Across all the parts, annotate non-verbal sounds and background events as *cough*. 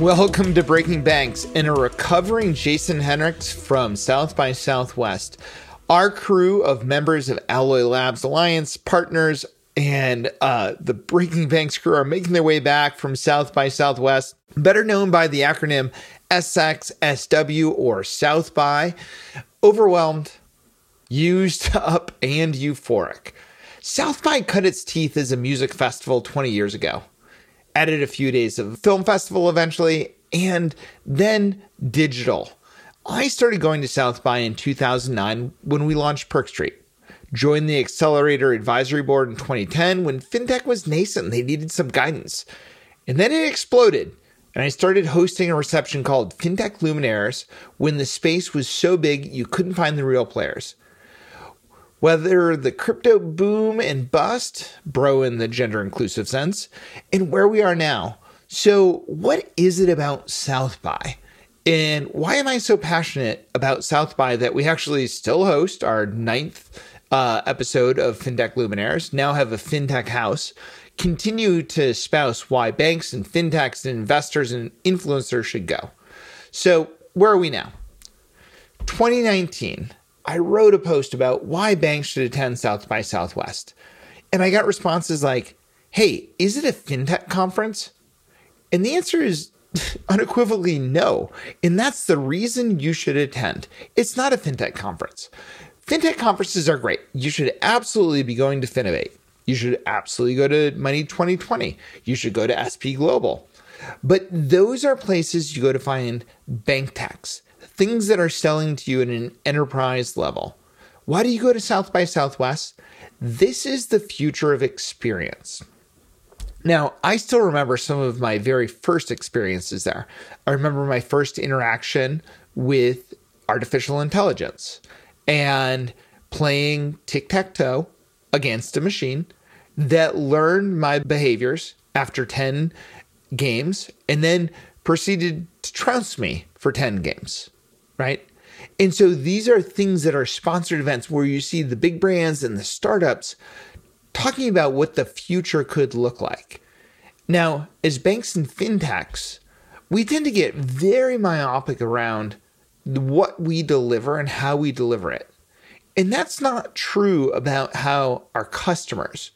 Welcome to Breaking Banks and a recovering Jason Henrichs from South by Southwest. Our crew of members of Alloy Labs Alliance partners and uh, the Breaking Banks crew are making their way back from South by Southwest, better known by the acronym SXSW or South by. Overwhelmed, used *laughs* up, and euphoric. South by cut its teeth as a music festival 20 years ago added a few days of film festival eventually, and then digital. I started going to South by in 2009 when we launched Perk Street. Joined the Accelerator Advisory Board in 2010 when fintech was nascent they needed some guidance. And then it exploded. And I started hosting a reception called FinTech Luminaries when the space was so big you couldn't find the real players whether the crypto boom and bust, bro in the gender inclusive sense, and where we are now. So, what is it about South by? And why am I so passionate about South by that we actually still host our ninth uh, episode of FinTech Luminaries, now have a FinTech house, continue to espouse why banks and fintechs and investors and influencers should go. So, where are we now? 2019 I wrote a post about why banks should attend South by Southwest. And I got responses like, hey, is it a fintech conference? And the answer is *laughs* unequivocally no. And that's the reason you should attend. It's not a fintech conference. Fintech conferences are great. You should absolutely be going to Finovate. You should absolutely go to Money 2020. You should go to S&P Global. But those are places you go to find bank techs things that are selling to you at an enterprise level. Why do you go to South by Southwest? This is the future of experience. Now, I still remember some of my very first experiences there. I remember my first interaction with artificial intelligence and playing tic tac toe against a machine that learned my behaviors after 10 games and then proceeded to trounce me for 10 games right? And so these are things that are sponsored events where you see the big brands and the startups talking about what the future could look like. Now, as banks and fintechs, we tend to get very myopic around what we deliver and how we deliver it. And that's not true about how our customers,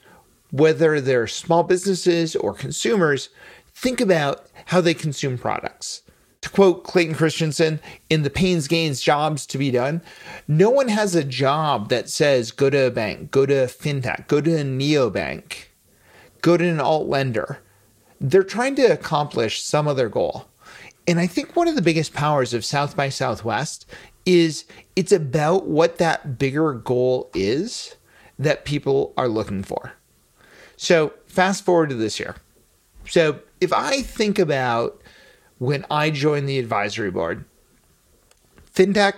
whether they're small businesses or consumers, think about how they consume products. To quote Clayton Christensen in the Pains Gains jobs to be done, no one has a job that says go to a bank, go to a fintech, go to a neobank, go to an alt lender. They're trying to accomplish some other goal. And I think one of the biggest powers of South by Southwest is it's about what that bigger goal is that people are looking for. So, fast forward to this year. So, if I think about when I joined the advisory board, fintech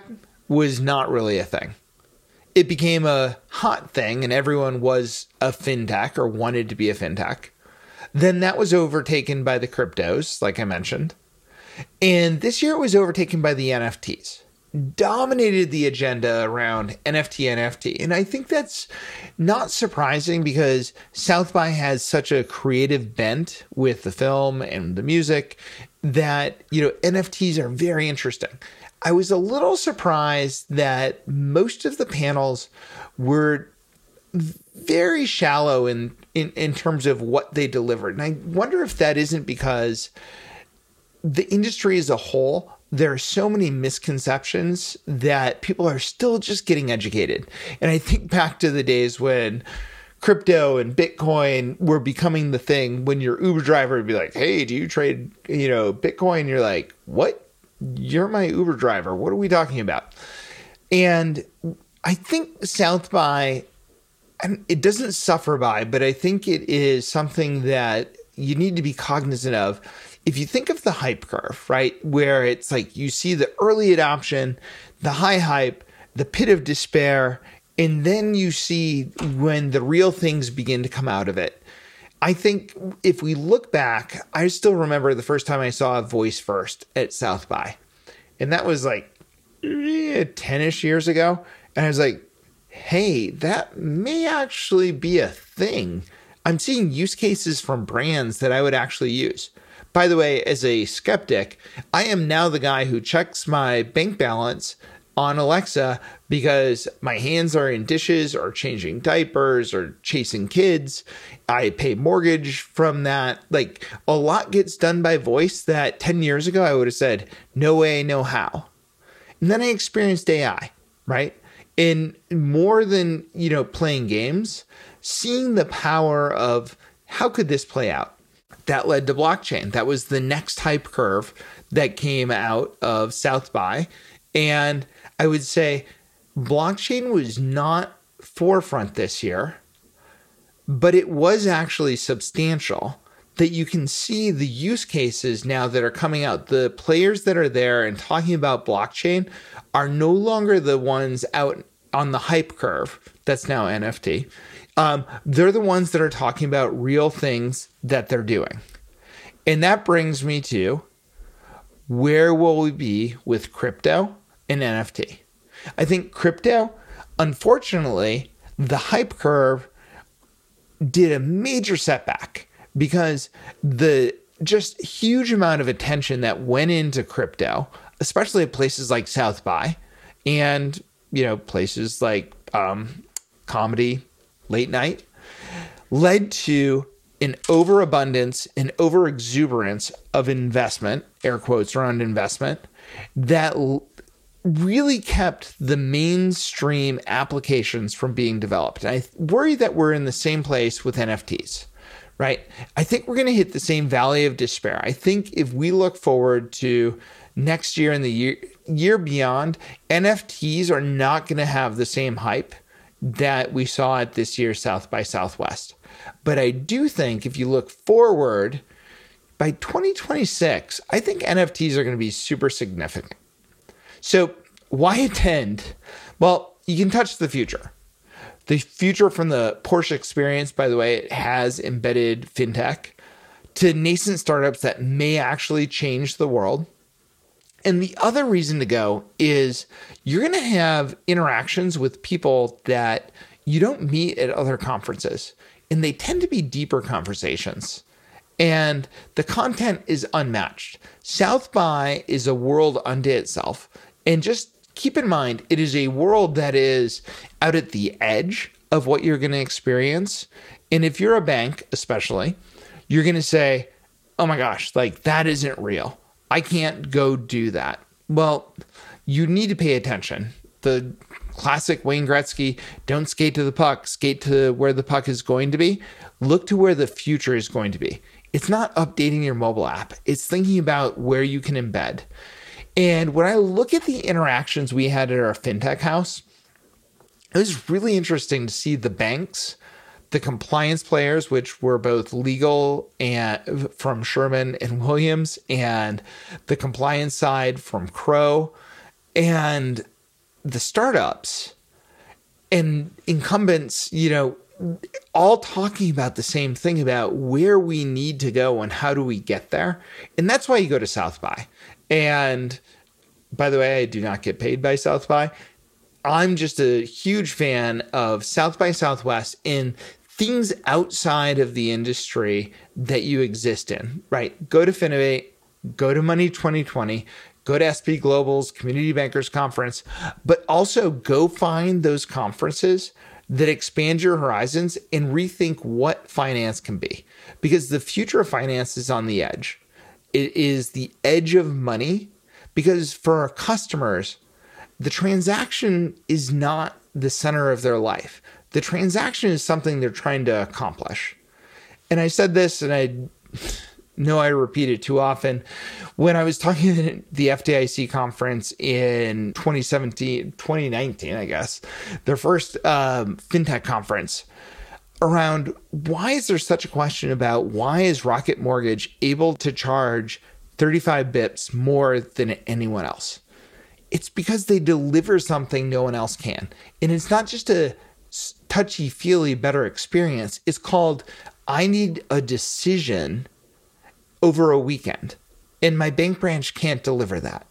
was not really a thing. It became a hot thing, and everyone was a fintech or wanted to be a fintech. Then that was overtaken by the cryptos, like I mentioned. And this year it was overtaken by the NFTs dominated the agenda around NFT NFT. And I think that's not surprising because South by has such a creative bent with the film and the music that, you know, NFTs are very interesting. I was a little surprised that most of the panels were very shallow in, in, in terms of what they delivered. And I wonder if that isn't because the industry as a whole there are so many misconceptions that people are still just getting educated. And I think back to the days when crypto and Bitcoin were becoming the thing when your Uber driver would be like, Hey, do you trade, you know, Bitcoin? You're like, what? You're my Uber driver. What are we talking about? And I think South by and it doesn't suffer by, but I think it is something that you need to be cognizant of. If you think of the hype curve, right, where it's like you see the early adoption, the high hype, the pit of despair, and then you see when the real things begin to come out of it. I think if we look back, I still remember the first time I saw a voice first at South by. And that was like eh, 10 ish years ago. And I was like, hey, that may actually be a thing. I'm seeing use cases from brands that I would actually use. By the way, as a skeptic, I am now the guy who checks my bank balance on Alexa because my hands are in dishes or changing diapers or chasing kids. I pay mortgage from that. Like a lot gets done by voice that 10 years ago I would have said, no way, no how. And then I experienced AI, right? In more than, you know, playing games, seeing the power of how could this play out? That led to blockchain. That was the next hype curve that came out of South by. And I would say blockchain was not forefront this year, but it was actually substantial that you can see the use cases now that are coming out. The players that are there and talking about blockchain are no longer the ones out on the hype curve. That's now NFT. Um, they're the ones that are talking about real things that they're doing. And that brings me to where will we be with crypto and NFT? I think crypto, unfortunately, the hype curve did a major setback because the just huge amount of attention that went into crypto, especially at places like South by and you know places like um, comedy late night, led to an overabundance and overexuberance of investment, air quotes around investment, that really kept the mainstream applications from being developed. And I worry that we're in the same place with NFTs, right? I think we're going to hit the same valley of despair. I think if we look forward to next year and the year year beyond, NFTs are not going to have the same hype that we saw at this year's South by Southwest. But I do think if you look forward, by 2026, I think NFTs are going to be super significant. So, why attend? Well, you can touch the future. The future from the Porsche experience, by the way, it has embedded fintech to nascent startups that may actually change the world. And the other reason to go is you're going to have interactions with people that you don't meet at other conferences, and they tend to be deeper conversations. And the content is unmatched. South by is a world unto itself. And just keep in mind, it is a world that is out at the edge of what you're going to experience. And if you're a bank, especially, you're going to say, oh my gosh, like that isn't real. I can't go do that. Well, you need to pay attention. The classic Wayne Gretzky don't skate to the puck, skate to where the puck is going to be. Look to where the future is going to be. It's not updating your mobile app, it's thinking about where you can embed. And when I look at the interactions we had at our fintech house, it was really interesting to see the banks, the compliance players, which were both legal and from Sherman and Williams, and the compliance side from Crowe, and the startups and incumbents, you know, all talking about the same thing about where we need to go and how do we get there. And that's why you go to South by. And by the way, I do not get paid by South by. I'm just a huge fan of South by Southwest in things outside of the industry that you exist in, right? Go to Finovate, go to Money 2020, go to S&P Global's Community Bankers Conference, but also go find those conferences that expand your horizons and rethink what finance can be. Because the future of finance is on the edge. It is the edge of money because for our customers, the transaction is not the center of their life. The transaction is something they're trying to accomplish. And I said this and I *laughs* know I repeat it too often. When I was talking *laughs* at the FDIC conference in 2017, 2019, I guess, their first um, fintech conference around why is there such a question about why is Rocket Mortgage able to charge 35 bips more than anyone else? It's because they deliver something no one else can. And it's not just a touchy feely better experience. It's called I need a decision over a weekend, and my bank branch can't deliver that.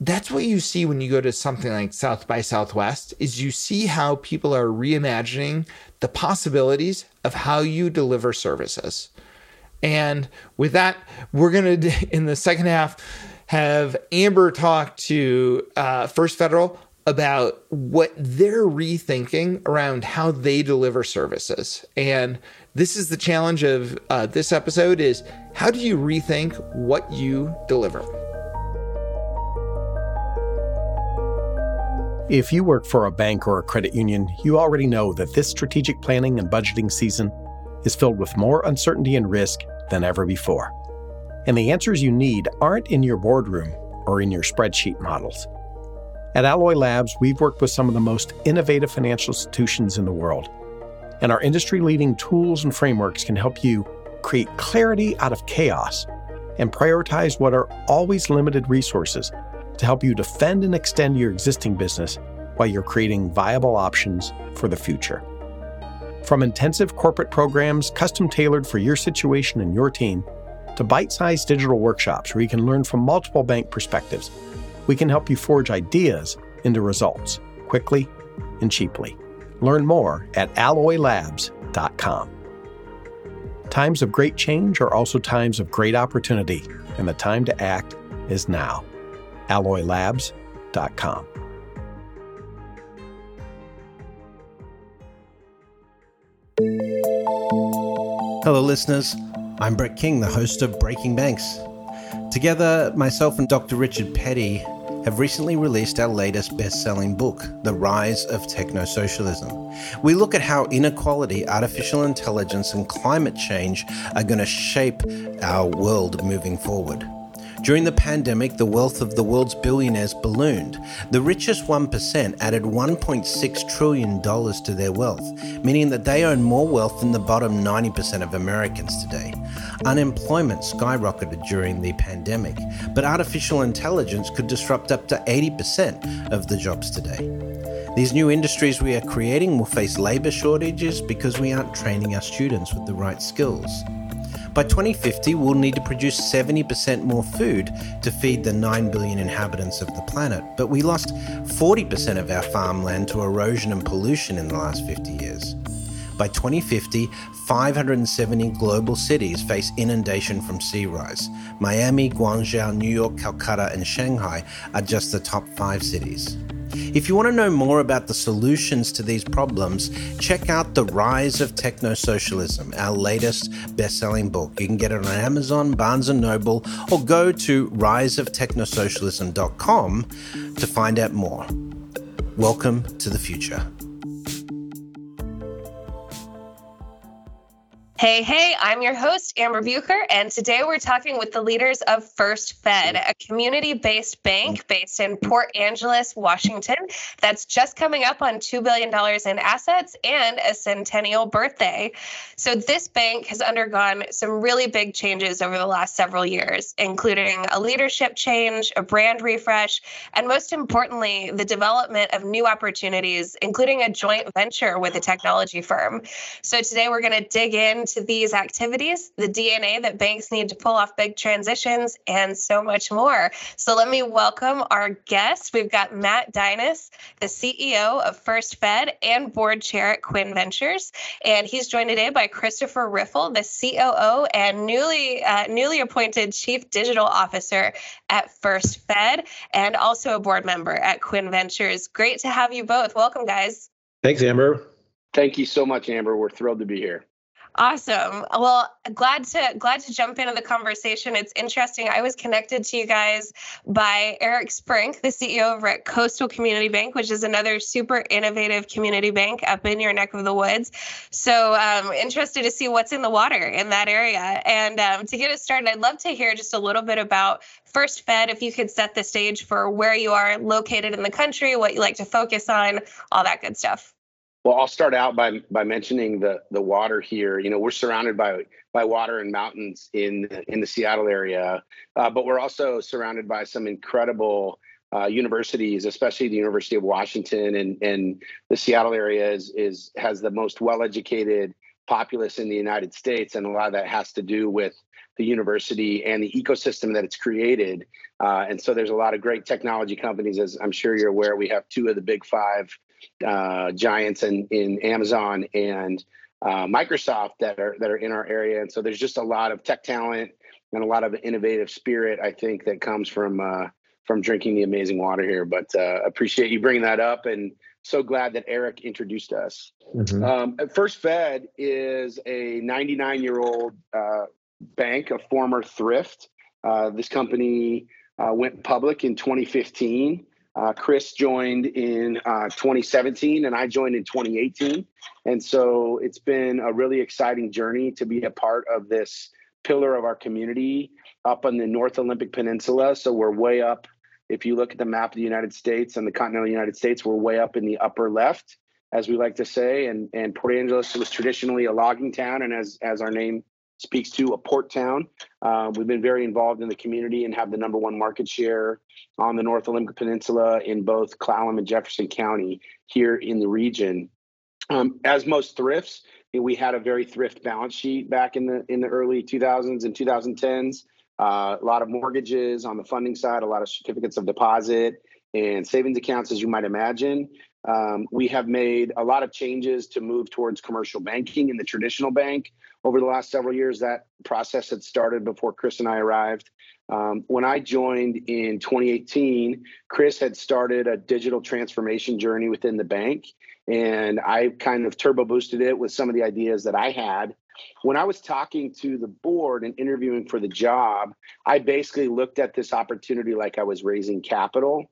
That's what you see when you go to something like South by Southwest is you see how people are reimagining the possibilities of how you deliver services. And with that, we're going *laughs* to in the second half have Amber talk to uh, First Federal about what they're rethinking around how they deliver services. And this is the challenge of uh, this episode is how do you rethink what you deliver? If you work for a bank or a credit union, you already know that this strategic planning and budgeting season is filled with more uncertainty and risk than ever before. And the answers you need aren't in your boardroom or in your spreadsheet models. At Alloy Labs, we've worked with some of the most innovative financial institutions in the world. And our industry leading tools and frameworks can help you create clarity out of chaos and prioritize what are always limited resources to help you defend and extend your existing business while you're creating viable options for the future. From intensive corporate programs custom tailored for your situation and your team, to bite sized digital workshops where you can learn from multiple bank perspectives we can help you forge ideas into results quickly and cheaply. Learn more at alloylabs.com. Times of great change are also times of great opportunity, and the time to act is now. alloylabs.com. Hello, listeners. I'm Brett King, the host of Breaking Banks. Together, myself and Dr. Richard Petty have recently released our latest best selling book, The Rise of Technosocialism. We look at how inequality, artificial intelligence, and climate change are going to shape our world moving forward. During the pandemic, the wealth of the world's billionaires ballooned. The richest 1% added $1.6 trillion to their wealth, meaning that they own more wealth than the bottom 90% of Americans today. Unemployment skyrocketed during the pandemic, but artificial intelligence could disrupt up to 80% of the jobs today. These new industries we are creating will face labor shortages because we aren't training our students with the right skills. By 2050, we'll need to produce 70% more food to feed the 9 billion inhabitants of the planet, but we lost 40% of our farmland to erosion and pollution in the last 50 years. By 2050, 570 global cities face inundation from sea rise. Miami, Guangzhou, New York, Calcutta, and Shanghai are just the top five cities. If you want to know more about the solutions to these problems, check out The Rise of Technosocialism, our latest best-selling book. You can get it on Amazon, Barnes & Noble, or go to riseoftechnosocialism.com to find out more. Welcome to the future. Hey, hey, I'm your host, Amber Buker, and today we're talking with the leaders of First Fed, a community based bank based in Port Angeles, Washington, that's just coming up on $2 billion in assets and a centennial birthday. So, this bank has undergone some really big changes over the last several years, including a leadership change, a brand refresh, and most importantly, the development of new opportunities, including a joint venture with a technology firm. So, today we're going to dig in into these activities, the DNA that banks need to pull off big transitions, and so much more. So let me welcome our guests. We've got Matt Deines, the CEO of First Fed and board chair at Quin Ventures, and he's joined today by Christopher Riffle, the COO and newly uh, newly appointed Chief Digital Officer at First Fed, and also a board member at Quin Ventures. Great to have you both. Welcome, guys. Thanks, Amber. Thank you so much, Amber. We're thrilled to be here. Awesome. Well, glad to glad to jump into the conversation. It's interesting. I was connected to you guys by Eric Sprink, the CEO over at Coastal Community Bank, which is another super innovative community bank up in your neck of the woods. So, um, interested to see what's in the water in that area. And um, to get us started, I'd love to hear just a little bit about First Fed. If you could set the stage for where you are located in the country, what you like to focus on, all that good stuff. Well, I'll start out by by mentioning the the water here. You know, we're surrounded by by water and mountains in in the Seattle area, uh, but we're also surrounded by some incredible uh, universities, especially the University of Washington and and the Seattle area is is has the most well educated populace in the United States, and a lot of that has to do with the university and the ecosystem that it's created. Uh, and so there's a lot of great technology companies, as I'm sure you're aware. We have two of the big five uh, giants in, in Amazon and uh, Microsoft that are that are in our area, and so there's just a lot of tech talent and a lot of innovative spirit. I think that comes from uh, from drinking the amazing water here. But uh, appreciate you bringing that up, and so glad that Eric introduced us. Mm-hmm. Um, First Fed is a 99 year old uh, bank, a former thrift. Uh, this company went public in 2015. Uh, Chris joined in uh, 2017 and I joined in 2018. And so it's been a really exciting journey to be a part of this pillar of our community up on the North Olympic Peninsula. So we're way up. If you look at the map of the United States and the continental United States, we're way up in the upper left, as we like to say. And, and Port Angeles was traditionally a logging town. And as, as our name speaks to a port town. Uh, we've been very involved in the community and have the number one market share on the North Olympic Peninsula in both Clallam and Jefferson County here in the region. Um, as most thrifts, we had a very thrift balance sheet back in the in the early 2000s and 2010s. Uh, a lot of mortgages on the funding side, a lot of certificates of deposit and savings accounts, as you might imagine. Um, we have made a lot of changes to move towards commercial banking in the traditional bank over the last several years. That process had started before Chris and I arrived. Um, when I joined in 2018, Chris had started a digital transformation journey within the bank, and I kind of turbo boosted it with some of the ideas that I had. When I was talking to the board and interviewing for the job, I basically looked at this opportunity like I was raising capital.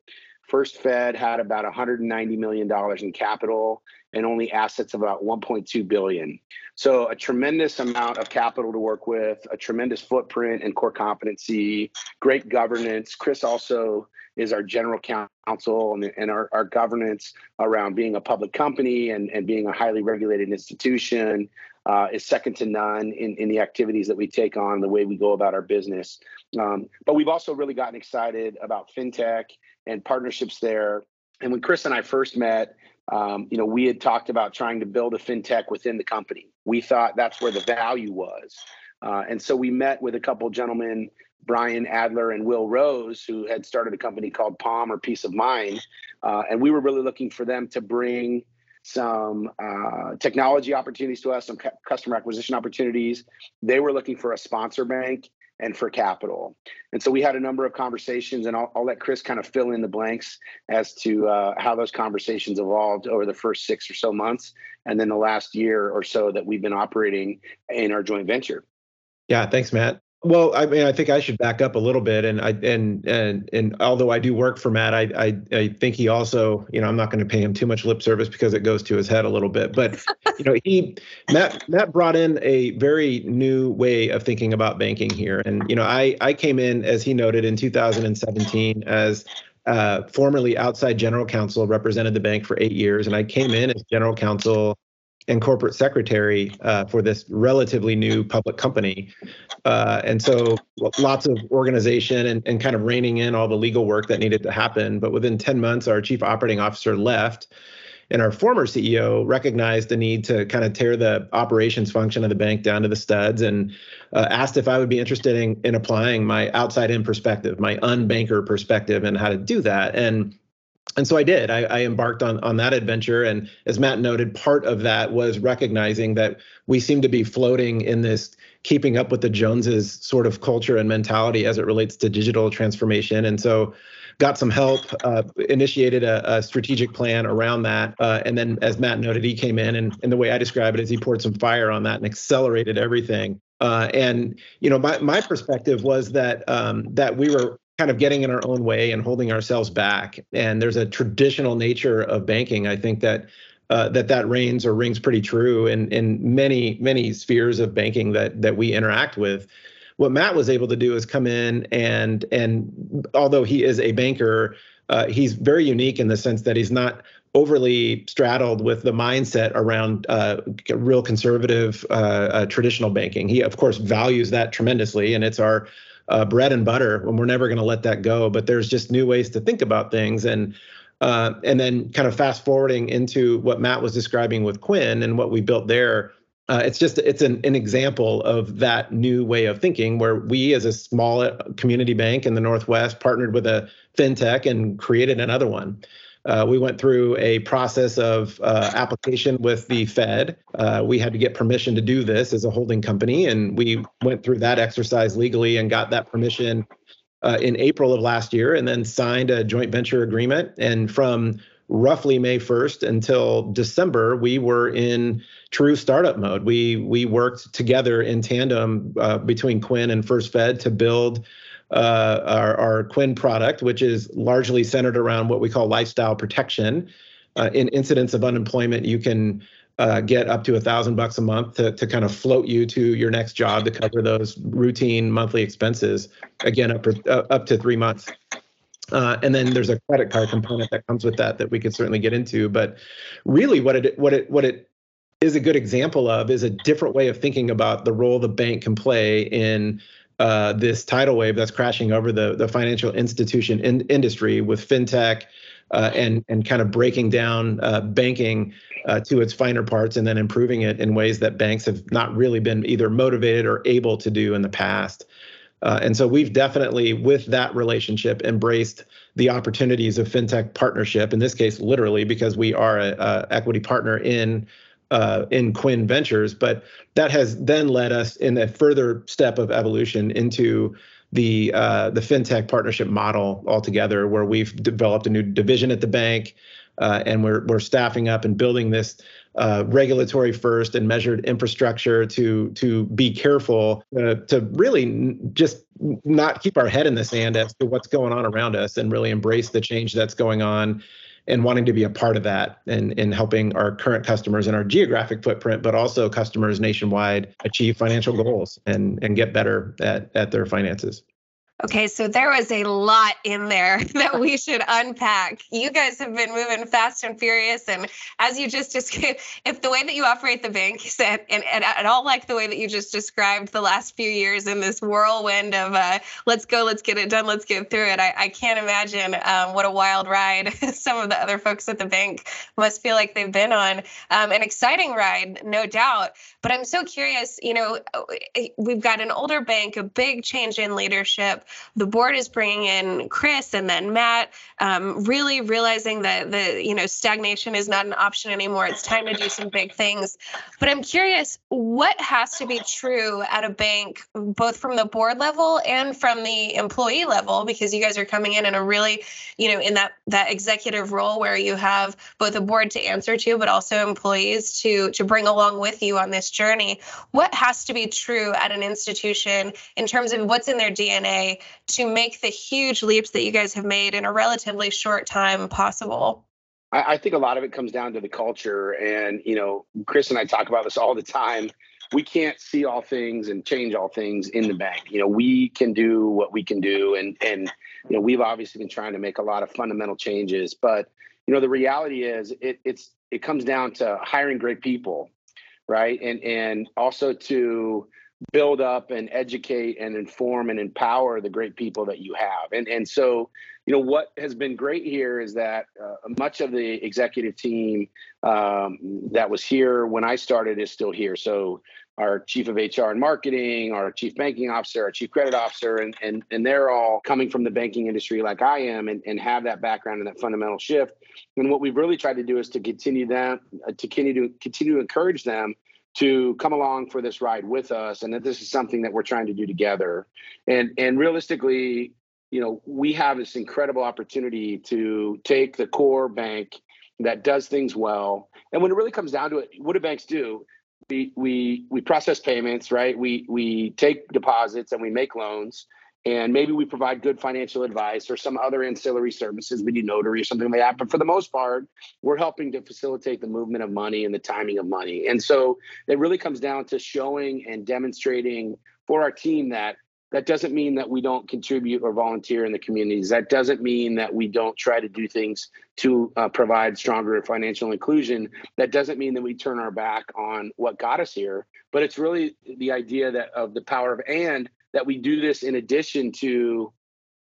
First Fed had about 190 million dollars in capital and only assets of about 1.2 billion. So a tremendous amount of capital to work with, a tremendous footprint and core competency, great governance. Chris also is our general counsel and, and our, our governance around being a public company and, and being a highly regulated institution uh, is second to none in, in the activities that we take on, the way we go about our business. Um, but we've also really gotten excited about fintech and partnerships there. And when Chris and I first met, um, you know, we had talked about trying to build a fintech within the company. We thought that's where the value was. Uh, and so we met with a couple gentlemen, Brian Adler and Will Rose, who had started a company called POM or Peace of Mind. Uh, and we were really looking for them to bring some uh, technology opportunities to us, some customer acquisition opportunities. They were looking for a sponsor bank and for capital. And so we had a number of conversations, and I'll, I'll let Chris kind of fill in the blanks as to uh, how those conversations evolved over the first six or so months, and then the last year or so that we've been operating in our joint venture. Yeah, thanks, Matt. Well, I mean, I think I should back up a little bit, and I and and and although I do work for Matt, I I, I think he also, you know, I'm not going to pay him too much lip service because it goes to his head a little bit. But you know, he Matt Matt brought in a very new way of thinking about banking here, and you know, I I came in as he noted in 2017 as uh, formerly outside general counsel, represented the bank for eight years, and I came in as general counsel and corporate secretary uh, for this relatively new public company. Uh, and so lots of organization and, and kind of reining in all the legal work that needed to happen. But within 10 months, our chief operating officer left. And our former CEO recognized the need to kind of tear the operations function of the bank down to the studs and uh, asked if I would be interested in, in applying my outside in perspective, my unbanker perspective, and how to do that. And and so I did. I, I, embarked on on that adventure, and as Matt noted, part of that was recognizing that we seem to be floating in this keeping up with the Joneses sort of culture and mentality as it relates to digital transformation. And so got some help, uh, initiated a, a, strategic plan around that. Uh, and then, as Matt noted, he came in and, and the way I describe it is he poured some fire on that and accelerated everything. Uh, and you know, my my perspective was that um, that we were kind of getting in our own way and holding ourselves back. And there's a traditional nature of banking. I think that uh, that that reigns or rings pretty true in in many many spheres of banking that that we interact with. What Matt was able to do is come in and and although he is a banker, uh, he's very unique in the sense that he's not overly straddled with the mindset around uh, real conservative uh, uh, traditional banking. He of course values that tremendously, and it's our uh, bread and butter, and we're never going to let that go. But there's just new ways to think about things, and uh, and then kind of fast forwarding into what Matt was describing with Quin and what we built there. Uh, it's just it's an, an example of that new way of thinking where we as a small community bank in the northwest partnered with a fintech and created another one uh, we went through a process of uh, application with the Fed. Uh, we had to get permission to do this as a holding company, and we went through that exercise legally and got that permission uh, in April of last year, and then signed a joint venture agreement. And from roughly May 1st until December, we were in true startup mode. We we worked together in tandem uh, between Quin and First Fed to build uh, our, our Quin product, which is largely centered around what we call lifestyle protection. Uh, in incidents of unemployment, you can uh, get up to a thousand bucks a month to, to kind of float you to your next job to cover those routine monthly expenses. Again, up, uh, up to three months. Uh, and then there's a credit card component that comes with that that we could certainly get into. But really, what it what it what it is a good example of is a different way of thinking about the role the bank can play in uh, this tidal wave that's crashing over the the financial institution in, industry with fintech uh, and and kind of breaking down uh, banking uh, to its finer parts and then improving it in ways that banks have not really been either motivated or able to do in the past. Uh, and so we've definitely, with that relationship, embraced the opportunities of fintech partnership. In this case, literally, because we are a, a equity partner in uh, in Quin Ventures, but that has then led us in a further step of evolution into the uh, the fintech partnership model altogether, where we've developed a new division at the bank, uh, and we're we're staffing up and building this uh, regulatory first and measured infrastructure to to be careful uh, to really just not keep our head in the sand as to what's going on around us and really embrace the change that's going on and wanting to be a part of that and in helping our current customers and our geographic footprint, but also customers nationwide achieve financial goals and and get better at, at their finances. Okay, so there was a lot in there *laughs* that we should unpack. You guys have been moving fast and furious, and as you just described, *laughs* if the way that you operate the bank is *laughs* and, and, and at all like the way that you just described the last few years in this whirlwind of uh, let's go, let's get it done, let's get through it, I, I can't imagine um, what a wild ride some of the other folks at the bank must feel like they've been on. Um, an exciting ride, no doubt. But I'm so curious, you know, we've got an older bank, a big change in leadership the board is bringing in Chris and then Matt, um, really realizing that the you know stagnation is not an option anymore. It's time to do some big things. But I'm curious, what has to be true at a bank, both from the board level and from the employee level, because you guys are coming in in a really, you know, in that that executive role where you have both a board to answer to, but also employees to to bring along with you on this journey. What has to be true at an institution in terms of what's in their DNA to make the huge leaps that you guys have made in a relatively short time possible? I, I think a lot of it comes down to the culture. And, you know, Chris and I talk about this all the time we can't see all things and change all things in the bank. You know, we can do what we can do, and and you know, we've obviously been trying to make a lot of fundamental changes. But you know, the reality is, it it's it comes down to hiring great people, right? And and also to build up and educate and inform and empower the great people that you have. And and so, you know, what has been great here is that uh, much of the executive team um, that was here when I started is still here. So our chief of HR and marketing, our chief banking officer, our chief credit officer, and and and they're all coming from the banking industry like I am and, and have that background and that fundamental shift. And what we've really tried to do is to continue them uh, to continue to continue to encourage them to come along for this ride with us and that this is something that we're trying to do together and and realistically you know, we have this incredible opportunity to take the core bank that does things well. And when it really comes down to it, what do banks do? We we we process payments, right? We we take deposits and we make loans. And maybe we provide good financial advice or some other ancillary services. We do notary or something like that. But for the most part, we're helping to facilitate the movement of money and the timing of money. And so it really comes down to showing and demonstrating for our team that that doesn't mean that we don't contribute or volunteer in the communities. That doesn't mean that we don't try to do things to uh, provide stronger financial inclusion. That doesn't mean that we turn our back on what got us here. But it's really the idea that of the power of and that we do this in addition to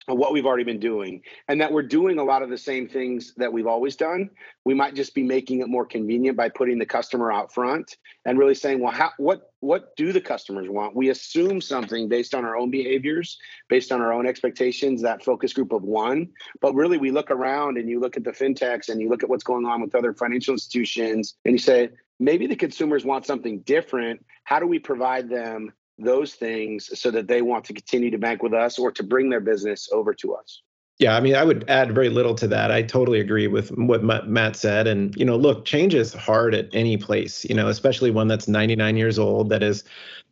what we've already been doing and that we're doing a lot of the same things that we've always done. We might just be making it more convenient by putting the customer out front and really saying well how, what what do the customers want? We assume something based on our own behaviors based on our own expectations that focus group of one. But really we look around and you look at the fintechs and you look at what's going on with other financial institutions and you say maybe the consumers want something different. How do we provide them those things so that they want to continue to bank with us or to bring their business over to us. Yeah, I mean, I would add very little to that. I totally agree with what Matt said. And, you know, look, change is hard at any place, you know, especially one that's 99 years old that has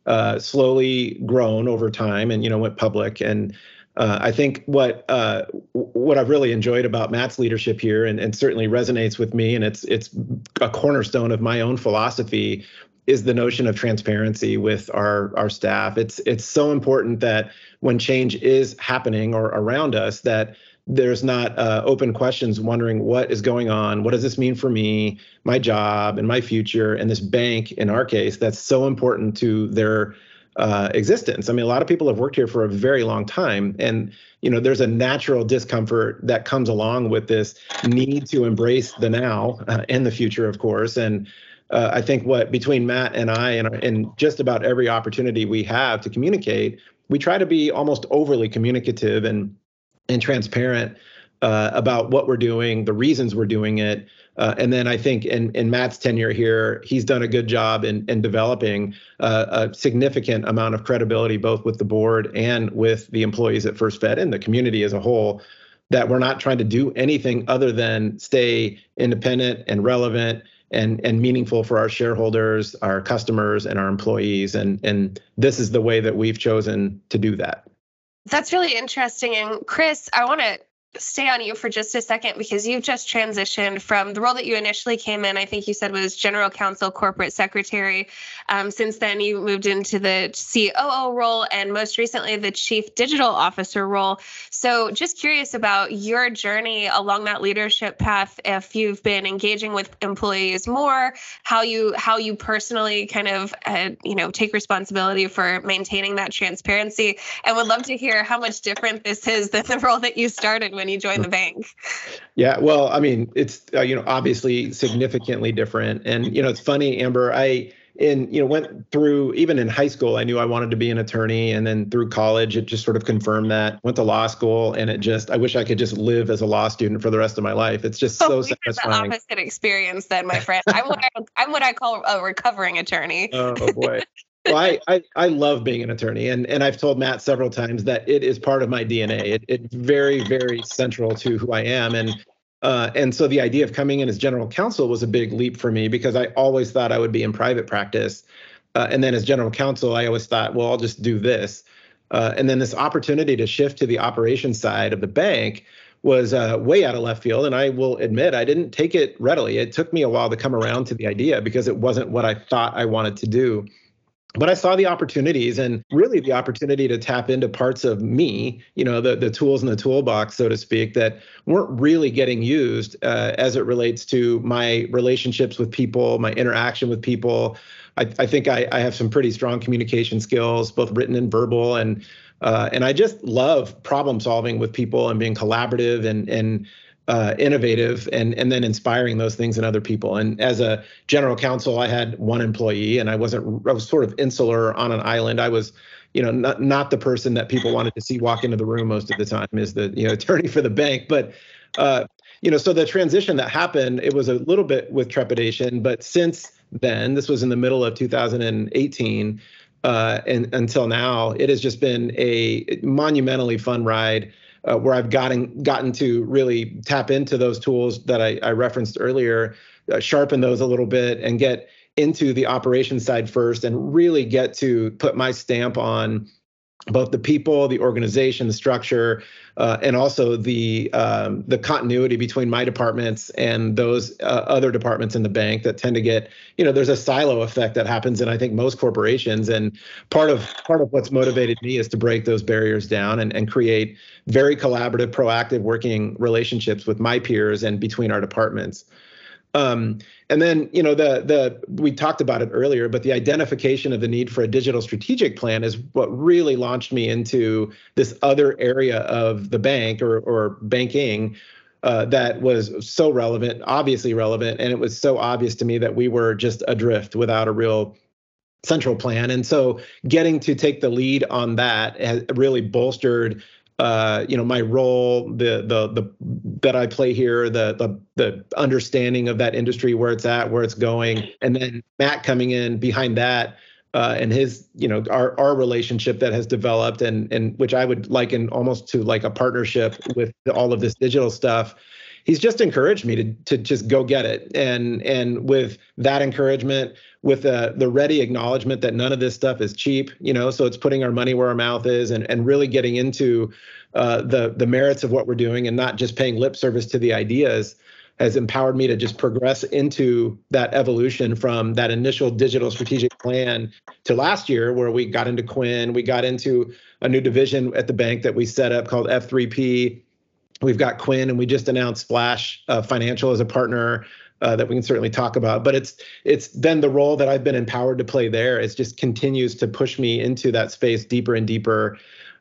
uh, slowly grown over time and, you know, went public. And uh, I think what uh, what I've really enjoyed about Matt's leadership here, and, and certainly resonates with me, and it's it's a cornerstone of my own philosophy, is the notion of transparency with our our staff. It's it's so important that when change is happening or around us that there's not uh, open questions wondering what is going on what does this mean for me my job and my future and this bank in our case that's so important to their uh, existence i mean a lot of people have worked here for a very long time and you know there's a natural discomfort that comes along with this need to embrace the now uh, and the future of course and uh, I think what between Matt and I and, and just about every opportunity we have to communicate, we try to be almost overly communicative and and transparent uh, about what we're doing, the reasons we're doing it. Uh, and then I think in, in Matt's tenure here, he's done a good job in, in developing uh, a significant amount of credibility, both with the board and with the employees at First Fed and the community as a whole, that we're not trying to do anything other than stay independent and relevant and and meaningful for our shareholders, our customers, and our employees. And and this is the way that we've chosen to do that. That's really interesting. And Chris, I want to stay on you for just a second because you've just transitioned from the role that you initially came in. I think you said was general counsel, corporate secretary. Um, since then, you moved into the COO role and most recently the chief digital officer role. So, just curious about your journey along that leadership path. If you've been engaging with employees more, how you how you personally kind of uh, you know take responsibility for maintaining that transparency, and would love to hear how much different this is than the role that you started with when you joined the bank? Yeah, well, I mean, it's uh, you know obviously significantly different, and you know it's funny, Amber. I in you know went through even in high school i knew i wanted to be an attorney. And then through college it just sort of confirmed that. Went to law school and it just i wish i could just live as a law student for the rest of my life. It's just oh, so satisfying the opposite experience then my friend. I'm what I, i'm what i call a recovering attorney. *laughs* Oh boy well, I, I, I love being an attorney, and and I've told Matt several times that it is part of my DNA. It, it's very very central to who I am, and uh, and so the idea of coming in as general counsel was a big leap for me because I always thought I would be in private practice, uh, and then as general counsel, I always thought, well, I'll just do this, uh, and then this opportunity to shift to the operations side of the bank was uh, way out of left field. And I will admit, I didn't take it readily. It took me a while to come around to the idea because it wasn't what I thought I wanted to do but I saw the opportunities and really the opportunity to tap into parts of me, you know, the, the tools in the toolbox, so to speak, that weren't really getting used uh, as it relates to my relationships with people, my interaction with people. I, I think I, I, have some pretty strong communication skills, both written and verbal, and uh, and I just love problem solving with people and being collaborative and and uh, innovative and and then inspiring those things in other people. And as a general counsel, I had one employee, and I wasn't. I was sort of insular on an island. I was, you know, not not the person that people wanted to see walk into the room most of the time is the you know *laughs* attorney for the bank, but. Uh, you know, so the transition that happened, it was a little bit with trepidation, but since then, this was in the middle of 2018, uh, and until now, it has just been a monumentally fun ride uh, where I've gotten gotten to really tap into those tools that I, I referenced earlier, uh, sharpen those a little bit, and get into the operations side first, and really get to put my stamp on both the people, the organization, the structure, uh, and also the um, the continuity between my departments and those uh, other departments in the bank that tend to get you know there's a silo effect that happens in I think most corporations and part of part of what's motivated me is to break those barriers down and, and create very collaborative, proactive working relationships with my peers and between our departments. Um, and then, you know, the the we talked about it earlier, but the identification of the need for a digital strategic plan is what really launched me into this other area of the bank or or banking uh, that was so relevant, obviously relevant, and it was so obvious to me that we were just adrift without a real central plan. And so, getting to take the lead on that has really bolstered uh, you know my role, the the the that I play here, the the the understanding of that industry, where it's at, where it's going, and then Matt coming in behind that. Uh, and his, you know, our our relationship that has developed, and and which I would liken almost to like a partnership with all of this digital stuff, he's just encouraged me to to just go get it. And and with that encouragement with the the ready acknowledgement that none of this stuff is cheap you know so it's putting our money where our mouth is and and really getting into uh, the the merits of what we're doing and not just paying lip service to the ideas has empowered me to just progress into that evolution from that initial digital strategic plan to last year where we got into Quin, we got into a new division at the bank that we set up called F3P We've got Quin, and we just announced Splash uh, Financial as a partner uh, that we can certainly talk about. But it's it's been the role that I've been empowered to play there. It just continues to push me into that space deeper and deeper.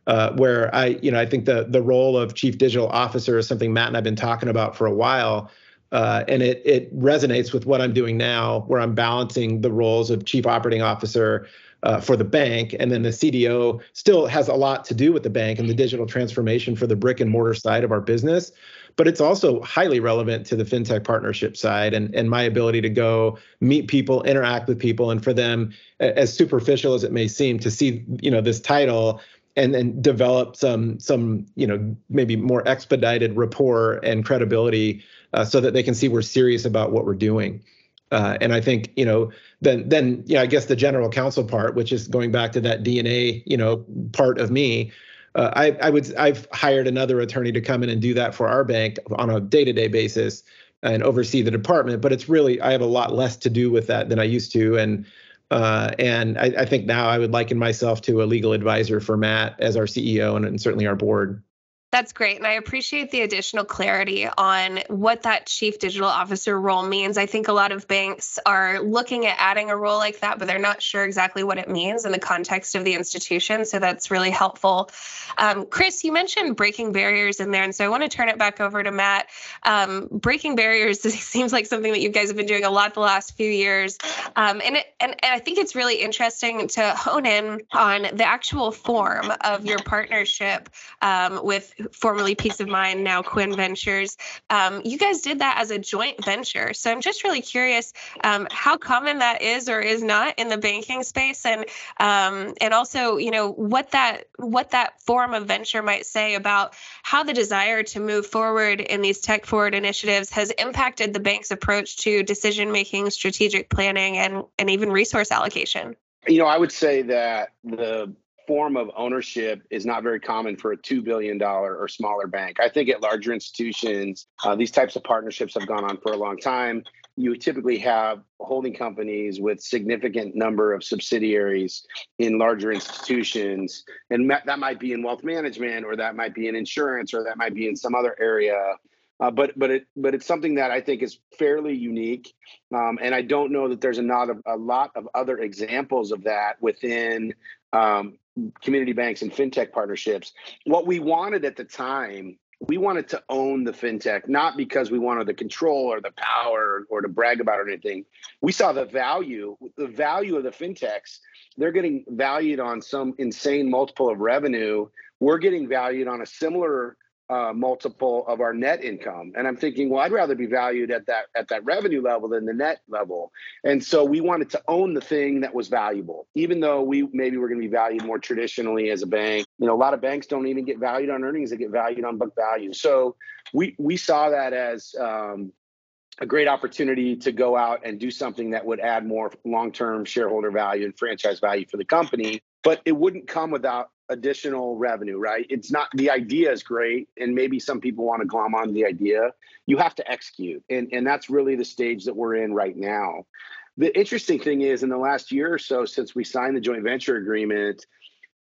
Uh, where I, you know, I think the the role of chief digital officer is something Matt and I've been talking about for a while, uh, and it it resonates with what I'm doing now, where I'm balancing the roles of chief operating officer, uh, for the bank. And then the CDO still has a lot to do with the bank and the digital transformation for the brick and mortar side of our business. But it's also highly relevant to the fintech partnership side and, and my ability to go meet people, interact with people, and for them, as superficial as it may seem, to see you know this title and then develop some some you know maybe more expedited rapport and credibility uh, so that they can see we're serious about what we're doing. Uh, and I think you know then then yeah I guess the general counsel part, which is going back to that DNA you know part of me. Uh, I I would I've hired another attorney to come in and do that for our bank on a day to day basis and oversee the department. But it's really I have a lot less to do with that than I used to, and uh, and I, I think now I would liken myself to a legal advisor for Matt as our CEO and, and certainly our board. That's great. And I appreciate the additional clarity on what that chief digital officer role means. I think a lot of banks are looking at adding a role like that, but they're not sure exactly what it means in the context of the institution. So that's really helpful. Um, Chris, you mentioned breaking barriers in there. And so I want to turn it back over to Matt. Um, breaking barriers *laughs* seems like something that you guys have been doing a lot the last few years. Um, and, it, and, and I think it's really interesting to hone in on the actual form of your partnership um, with formerly Peace of Mind, now Quin Ventures. Um, you guys did that as a joint venture. So I'm just really curious um, how common that is or is not in the banking space, and um, and also you know what that what that form of venture might say about how the desire to move forward in these tech forward initiatives has impacted the bank's approach to decision making, strategic planning, and and even resource allocation. You know, I would say that the form of ownership is not very common for a $2 billion or smaller bank. I think at larger institutions, uh, these types of partnerships have gone on for a long time. You typically have holding companies with significant number of subsidiaries in larger institutions. And that might be in wealth management, or that might be in insurance, or that might be in some other area. Uh, but but it but it's something that I think is fairly unique, um, and I don't know that there's a lot of a lot of other examples of that within um, community banks and fintech partnerships. What we wanted at the time, we wanted to own the fintech, not because we wanted the control or the power or, to brag about or anything. We saw the value, the value of the fintechs. They're getting valued on some insane multiple of revenue. We're getting valued on a similar uh, multiple of our net income. And I'm thinking, well, I'd rather be valued at that at that revenue level than the net level. And so we wanted to own the thing that was valuable, even though we maybe we're going to be valued more traditionally as a bank. You know, a lot of banks don't even get valued on earnings; they get valued on book value. So we we saw that as um, a great opportunity to go out and do something that would add more long-term shareholder value and franchise value for the company but it wouldn't come without additional revenue, right? It's not the idea is great, and maybe some people want to glom on the idea. You have to execute, and and that's really the stage that we're in right now. The interesting thing is, in the last year or so, since we signed the joint venture agreement,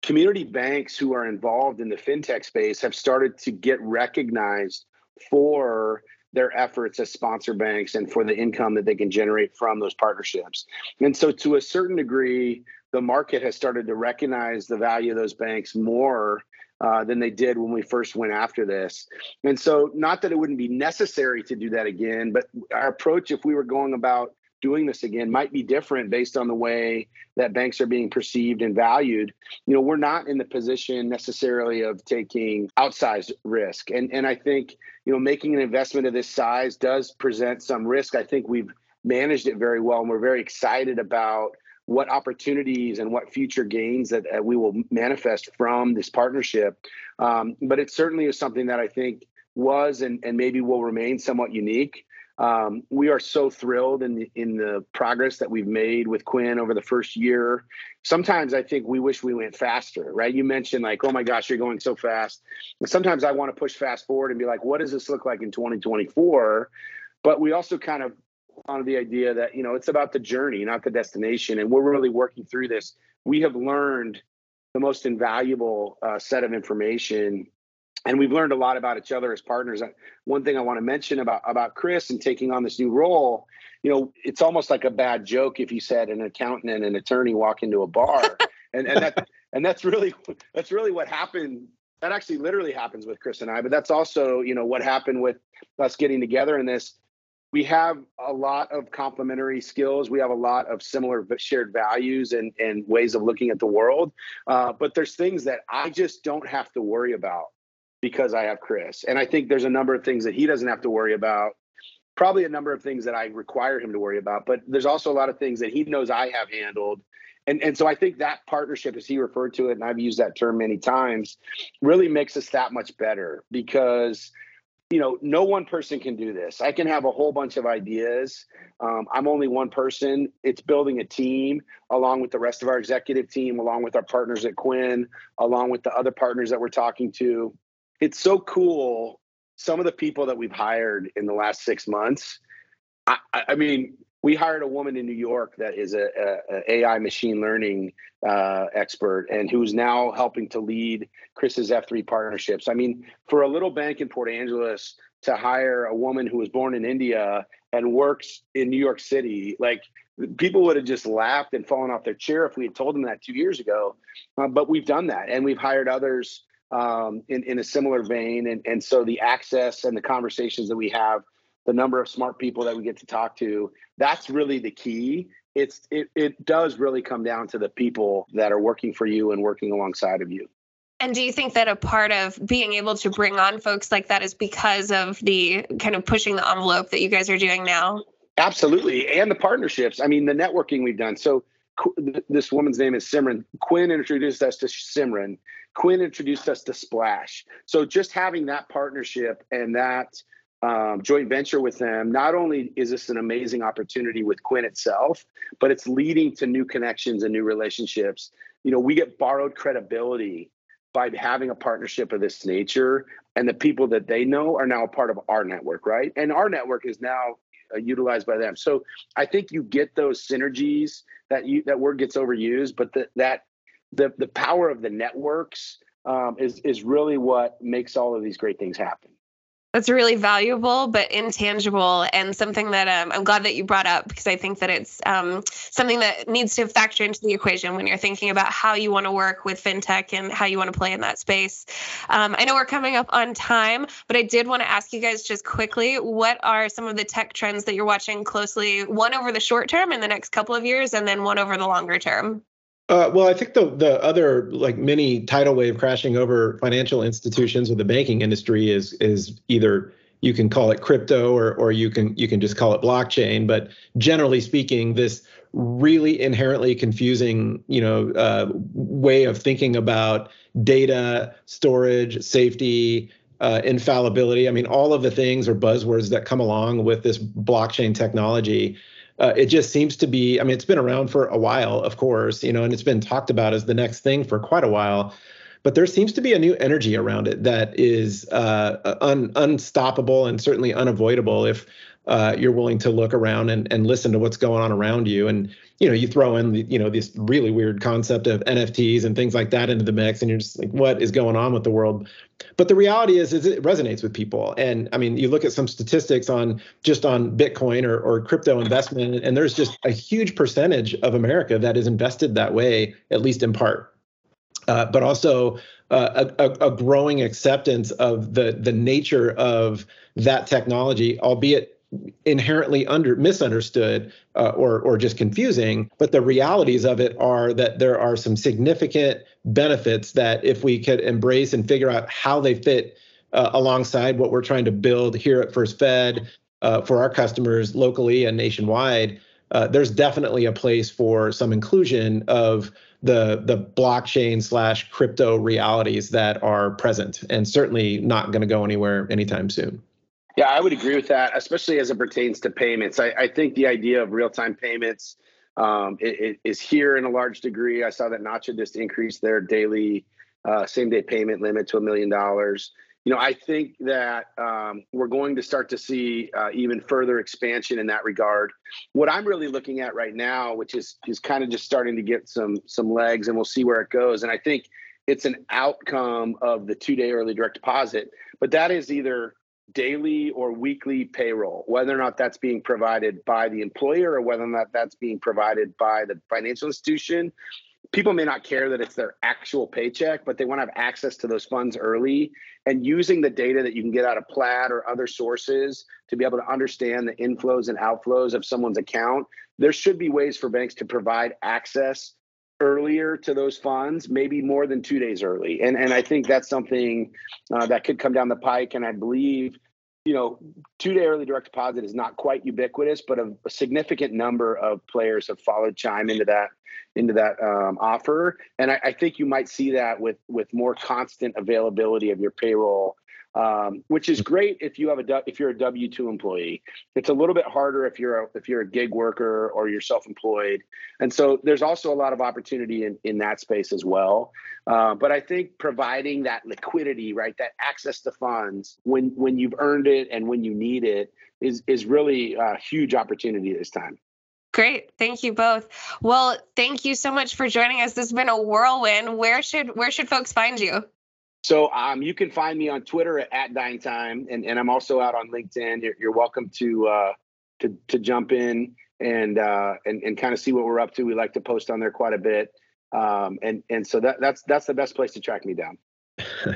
community banks who are involved in the fintech space have started to get recognized for their efforts as sponsor banks and for the income that they can generate from those partnerships. And so, to a certain degree, the market has started to recognize the value of those banks more uh, than they did when we first went after this. And so, not that it wouldn't be necessary to do that again, but our approach, if we were going about doing this again, might be different based on the way that banks are being perceived and valued. You know, we're not in the position necessarily of taking outsized risk. And, and I think, you know, making an investment of this size does present some risk. I think we've managed it very well, and we're very excited about what opportunities and what future gains that uh, we will manifest from this partnership. Um, but it certainly is something that I think was and, and maybe will remain somewhat unique. Um, we are so thrilled in the, in the progress that we've made with Quin over the first year. Sometimes I think we wish we went faster, right? You mentioned like, oh my gosh, you're going so fast. And sometimes I want to push fast forward and be like, what does this look like in 2024? But we also kind of on the idea that you know it's about the journey not the destination. And we're really working through this. We have learned the most invaluable uh, set of information and we've learned a lot about each other as partners. One thing i want to mention about about chris and taking on this new role you know it's almost like a bad joke if you said an accountant and an attorney walk into a bar. *laughs* And and that and that's really that's really what happened that actually literally happens with chris and i but that's also you know what happened with us getting together in this we have a lot of complementary skills. We have a lot of similar shared values and, and ways of looking at the world. Uh, but there's things that I just don't have to worry about because I have Chris. And I think there's a number of things that he doesn't have to worry about. Probably a number of things that I require him to worry about. But there's also a lot of things that he knows I have handled. And, and so I think that partnership, as he referred to it, and I've used that term many times, really makes us that much better because – you know, no one person can do this. I can have a whole bunch of ideas. Um, I'm only one person. It's building a team along with the rest of our executive team, along with our partners at Quin, along with the other partners that we're talking to. It's so cool. Some of the people that we've hired in the last six months. I, I mean, we hired a woman in New York that is a, a, a AI machine learning uh, expert and who's now helping to lead Chris's F3 partnerships. I mean, for a little bank in Port Angeles to hire a woman who was born in India and works in New York City, like people would have just laughed and fallen off their chair if we had told them that two years ago. Uh, but we've done that and we've hired others um, in, in a similar vein. And, and so the access and the conversations that we have the number of smart people that we get to talk to that's really the key. It's it, it does really come down to the people that are working for you and working alongside of you. And do you think that a part of being able to bring on folks like that is because of the kind of pushing the envelope that you guys are doing now? Absolutely. And the partnerships. I mean the networking we've done. So this woman's name is simran. Quin introduced us to simran. Quin introduced us to splash. So just having that partnership and that um, joint venture with them, not only is this an amazing opportunity with Quin itself, but it's leading to new connections and new relationships. You know, we get borrowed credibility by having a partnership of this nature, and the people that they know are now a part of our network, right? And our network is now uh, utilized by them. So I think you get those synergies that you that word gets overused, but the, that the the power of the networks um, is is really what makes all of these great things happen. That's really valuable, but intangible, and something that um, I'm glad that you brought up because I think that it's um, something that needs to factor into the equation when you're thinking about how you want to work with fintech and how you want to play in that space. Um, I know we're coming up on time, but I did want to ask you guys just quickly what are some of the tech trends that you're watching closely, one over the short term in the next couple of years, and then one over the longer term? Uh, well, I think the the other like mini tidal wave crashing over financial institutions or the banking industry is is either you can call it crypto or or you can you can just call it blockchain. But generally speaking, this really inherently confusing you know uh, way of thinking about data storage, safety, uh, infallibility. I mean, all of the things or buzzwords that come along with this blockchain technology uh, it just seems to be i mean it's been around for a while of course you know and it's been talked about as the next thing for quite a while. But there seems to be a new energy around it that is uh, un, unstoppable and certainly unavoidable if uh, you're willing to look around and, and listen to what's going on around you. And you know you throw in the, you know this really weird concept of nfts and things like that into the mix and you're just like what is going on with the world? But the reality is is it resonates with people. And i mean you look at some statistics on just on bitcoin or, or crypto investment and there's just a huge percentage of america that is invested that way at least in part. Uh, but also uh, a, a, growing acceptance of the the nature of that technology, albeit inherently under misunderstood uh, or or just confusing but the realities of it are that there are some significant benefits that if we could embrace and figure out how they fit uh, alongside what we're trying to build here at First Fed uh, for our customers locally and nationwide uh, there's definitely a place for some inclusion of the the blockchain slash crypto realities that are present and certainly not going to go anywhere anytime soon yeah, I would agree with that, especially as it pertains to payments. I, I think the idea of real time payments um, it, it is here in a large degree. I saw that Nacha just increased their daily uh, same day payment limit to a million dollars. You know, I think that um, we're going to start to see uh, even further expansion in that regard. What I'm really looking at right now, which is is kind of just starting to get some some legs, and we'll see where it goes. And I think it's an outcome of the two day early direct deposit, but that is either daily or weekly payroll, whether or not that's being provided by the employer or whether or not that's being provided by the financial institution. People may not care that it's their actual paycheck, but they want to have access to those funds early and using the data that you can get out of Plaid or other sources to be able to understand the inflows and outflows of someone's account. There should be ways for banks to provide access earlier to those funds, maybe more than two days early. And and I think that's something uh, that could come down the pike. And I believe, you know, two day early direct deposit is not quite ubiquitous, but a, a significant number of players have followed Chime into that into that um, offer. And I, I think you might see that with with more constant availability of your payroll um, which is great if you have a if you're a W two employee. It's a little bit harder if you're a, if you're a gig worker or you're self employed, and so there's also a lot of opportunity in in that space as well. Uh, but I think providing that liquidity, right, that access to funds when when you've earned it and when you need it is is really a huge opportunity this time. Great. Thank you both. Well, thank you so much for joining us. This has been a whirlwind. Where should where should folks find you? So um, you can find me on Twitter at, at Dying Time, and, and I'm also out on LinkedIn. You're, you're welcome to uh, to to jump in and uh, and and kind of see what we're up to. We like to post on there quite a bit, um, and and so that that's that's the best place to track me down. *laughs*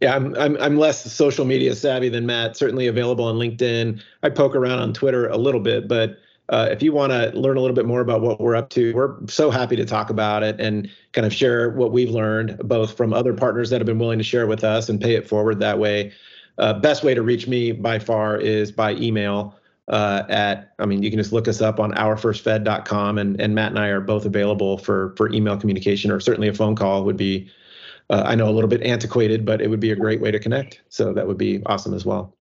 yeah, I'm, I'm I'm less social media savvy than Matt. Certainly available on LinkedIn. I poke around on Twitter a little bit, but uh, if you want to learn a little bit more about what we're up to, we're so happy to talk about it and kind of share what we've learned, both from other partners that have been willing to share with us and pay it forward that way. Uh, best way to reach me by far is by email uh, at, I mean, you can just look us up on ourfirstfed.com and, and Matt and I are both available for, for email communication or certainly a phone call would be, uh, I know a little bit antiquated, but it would be a great way to connect. So that would be awesome as well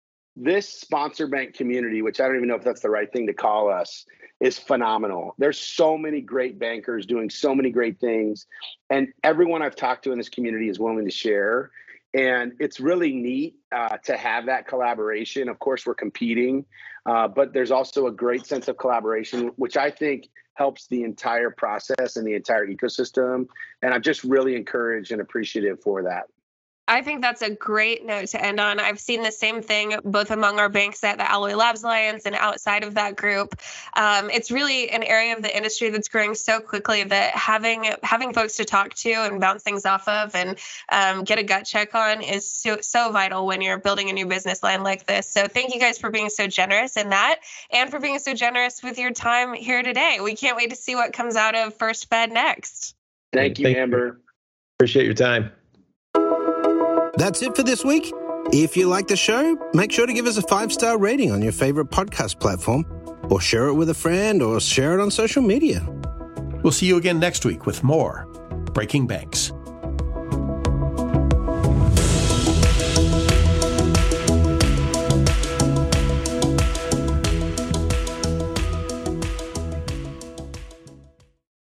this sponsor bank community, which I don't even know if that's the right thing to call us, is phenomenal. There's so many great bankers doing so many great things, and everyone I've talked to in this community is willing to share. And it's really neat uh, to have that collaboration. Of course, we're competing, uh, but there's also a great sense of collaboration, which I think helps the entire process and the entire ecosystem. And I'm just really encouraged and appreciative for that. I think that's a great note to end on. I've seen the same thing both among our banks at the Alloy Labs Alliance and outside of that group. Um, it's really an area of the industry that's growing so quickly that having having folks to talk to and bounce things off of and um, get a gut check on is so, so vital when you're building a new business line like this. So thank you guys for being so generous in that and for being so generous with your time here today. We can't wait to see what comes out of First Fed next. Thank you, Thank you. Amber. Appreciate your time. That's it for this week. If you like the show, make sure to give us a five star rating on your favorite podcast platform, or share it with a friend, or share it on social media. We'll see you again next week with more Breaking Banks.